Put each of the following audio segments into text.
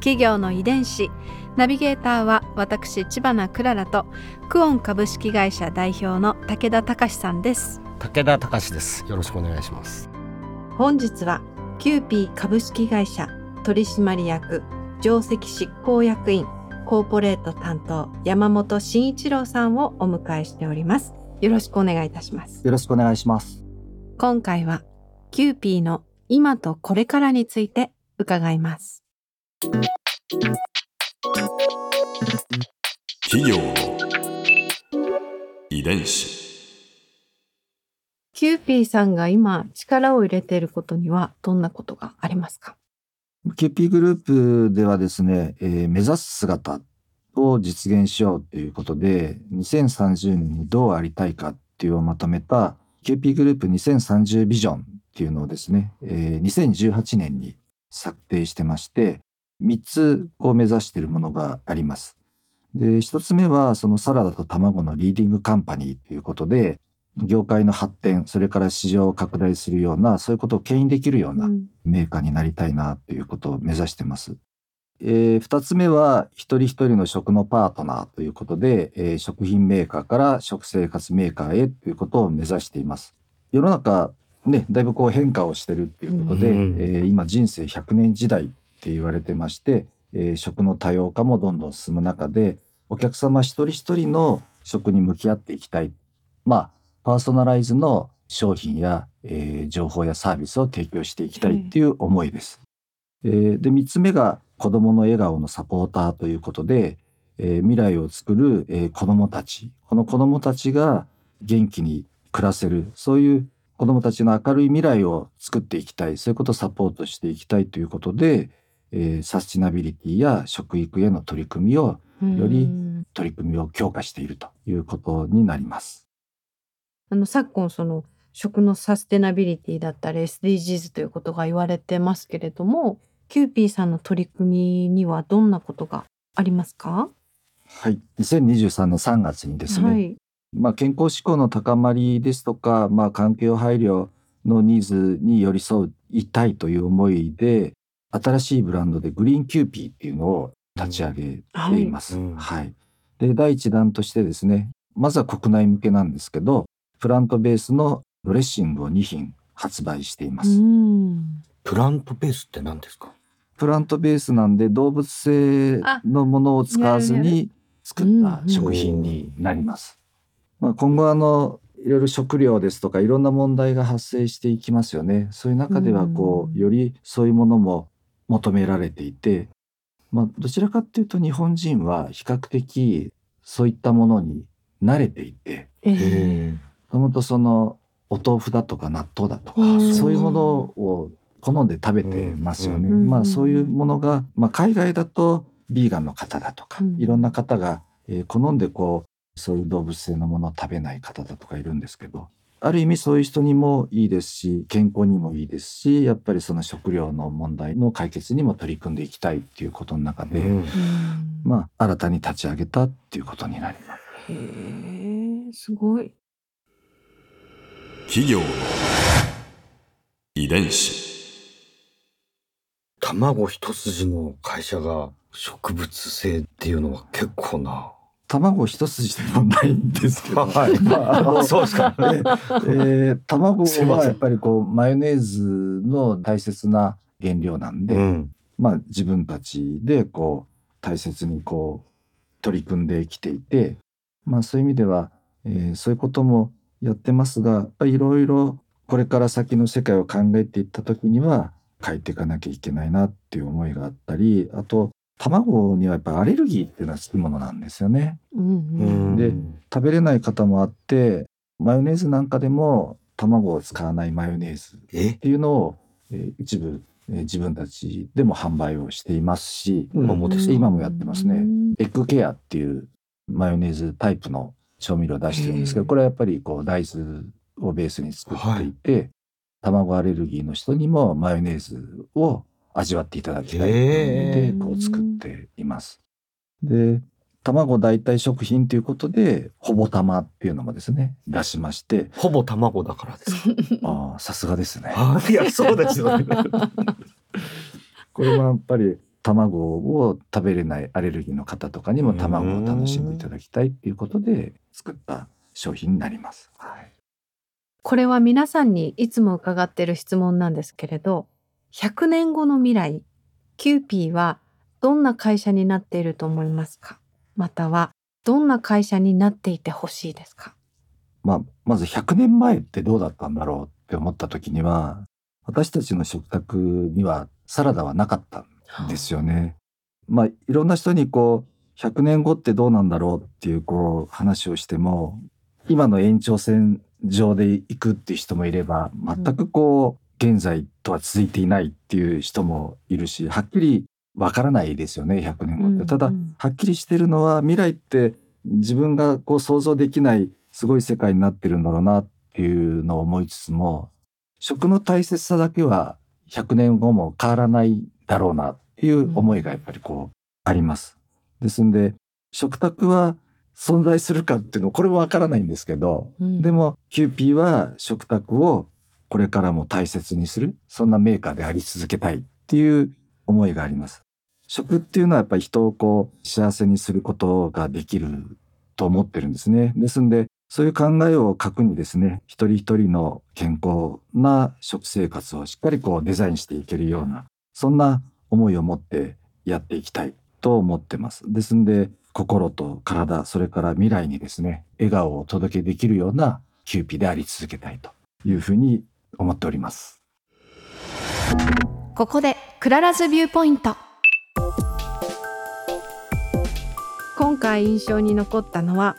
企業の遺伝子ナビゲーターは私知花くららとクオン株式会社代表の武田隆さんです武田隆です。よろしくお願いします。本日はキューピー株式会社取締役上席執行役員コーポレート担当山本慎一郎さんをお迎えしておりますよろしくお願いいたしますよろしくお願いします。今回はキューピーの今とこれからについて伺います企業の遺伝子。キューピーさんが今力を入れていることにはどんなことがありますか？KP グループではですね、えー目指す姿を実現しようということで、2030年にどうありたいかっていうのをまとめた KP グループ2030ビジョンっていうのをですね、えー2018年に策定してまして、3つこう目指しているものがあります。で、1つ目はそのサラダと卵のリーディングカンパニーということで、業界の発展、それから市場を拡大するような、そういうことを牽引できるような、うんメーカーになりたいなということを目指してます。えー二つ目は一人一人の食のパートナーということで、えー食品メーカーから食生活メーカーへということを目指しています。世の中ね、だいぶこう変化をしてるっていうことで、うんえー今人生100年時代って言われてまして、えー食の多様化もどんどん進む中で、お客様一人一人の食に向き合っていきたい。まあ、パーソナライズの商品や、えー情報やサービスを提供していきたいっていう思いです。えーで、三つ目が子供の笑顔のサポーターということで、えー未来を作る、えー子供たち。この子供たちが元気に暮らせる、そういう子供たちの明るい未来を作っていきたい、そういうことをサポートしていきたいということで、えーサスティナビリティや食育への取り組みを、よりうん取り組みを強化しているということになります。あの昨今その食のサステナビリティだったり SDGs ということが言われてますけれどもキューピーさんの取り組みにはどんなことがありますか？はい。2023の3月にですね、はい、まあ、健康志向の高まりですとか、まあ、環境配慮のニーズに寄り添いたいという思いで新しいブランドでグリーンキューピーっていうのを立ち上げています。うんはいで第一弾としてですねまずは国内向けなんですけどプラントベースのドレッシングを2品発売していまうす。んプラントベースって何ですか？プラントベースなんで動物性のものを使わずに作った食品になります。まあ、今後あのいろいろ食料ですとかいろんな問題が発生していきますよね。そういう中ではこうんうよりそういうものも求められていて、まあ、どちらかっていうと日本人は比較的そういったものに慣れていて、えへもともとそのお豆腐だとか納豆だとかうんそういうものを好んで食べてますよね。うん。まあそういうものが、まあ、海外だとビーガンの方だとか、うん。いろんな方が、えー好んでこうそういう動物性のものを食べない方だとかいるんですけどある意味そういう人にもいいですし健康にもいいですしやっぱりその食料の問題の解決にも取り組んでいきたいっていうことの中で、うんまあ新たに立ち上げたっていうことになります。へえすごい企業の遺伝子。卵一筋の会社が植物性っていうのは結構な。卵一筋でもないんですけど、はいそうですか。えー卵はやっぱりこうマヨネーズの大切な原料なんで、うん。まあ自分たちでこう大切にこう取り組んできていて、まあそういう意味では、えーそういうこともやってますが、いろいろこれから先の世界を考えていった時には変えていかなきゃいけないなっていう思いがあったり、あと卵にはやっぱアレルギーっていうのはつきものなんですよね。うんうん。で食べれない方もあってマヨネーズなんかでも卵を使わないマヨネーズっえていうのを、え？ー一部えー自分たちでも販売をしていますし、うん今もやってますね。うん。エッグケアっていうマヨネーズタイプの調味料を出してるんですけど、これはやっぱりこう大豆をベースに作っていて、卵アレルギーの人にもマヨネーズを味わっていただきたいという意味でこう作っています。で、卵代替食品ということで、ほぼ玉っていうのもですね、出しまして、ほぼ卵だからですか？ああ、さすがですね。あいや、そうですよね。これはやっぱり卵を食べれないアレルギーの方とかにも卵を楽しんでいただきたいっていうことで作った商品になります。はい、これは皆さんにいつも伺っている質問なんですけれど100年後の未来キューピーはどんな会社になっていると思いますか？またはどんな会社になっていてほしいですか？まあ、まず100年前ってどうだったんだろうって思った時には私たちの食卓にはサラダはなかったんですよね。まあいろんな人にこう100年後ってどうなんだろうっていうこう話をしても今の延長線上で行くっていう人もいれば全くこう現在とは続いていないっていう人もいるしはっきりわからないですよね100年後って。ただうんはっきりしてるのは未来って自分がこう想像できないすごい世界になってるんだろうなっていうのを思いつつも食の大切さだけは100年後も変わらないだろうなっていう思いがやっぱりこうあります。ですんで食卓は存在するかっていうのこれもわからないんですけど、うんでもキューピーは食卓をこれからも大切にするそんなメーカーであり続けたいっていう思いがあります。食っていうのはやっぱり人をこう幸せにすることができると思ってるんですね。ですんでそういう考えを核にですね一人一人の健康な食生活をしっかりこうデザインしていけるようなそんな思いを持ってやっていきたいと思ってます。ですんで心と体それから未来にですね笑顔をお届けできるようなキューピーであり続けたいというふうに思っております。ここで Clara's viewpoint 今回印象に残ったのは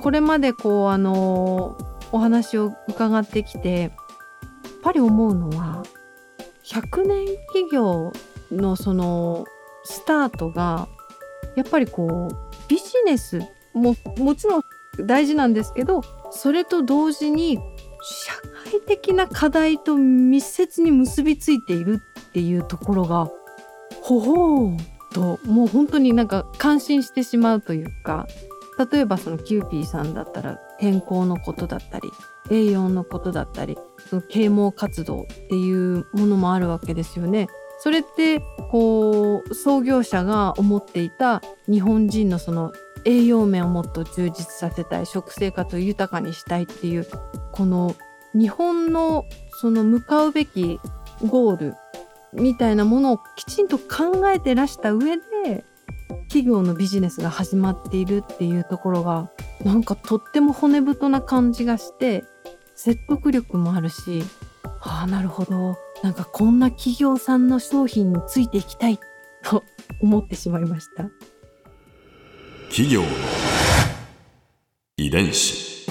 これまでこうあのお話を伺ってきてやっぱり思うのは100年企業のそのスタートがやっぱりこうビジネスももちろん大事なんですけどそれと同時に社会的な課題と密接に結びついているっていうところがほほうともう本当になんか感心してしまうというか例えばそのキューピーさんだったら健康のことだったり栄養のことだったりその啓蒙活動っていうものもあるわけですよね。それってこう創業者が思っていた日本人のその栄養面をもっと充実させたい食生活を豊かにしたいっていうこの日本のその向かうべきゴールみたいなものをきちんと考えてらした上で企業のビジネスが始まっているっていうところがなんかとっても骨太な感じがして説得力もあるしああなるほどなんかこんな企業さんの商品についていきたいと思ってしまいました。企業の遺伝子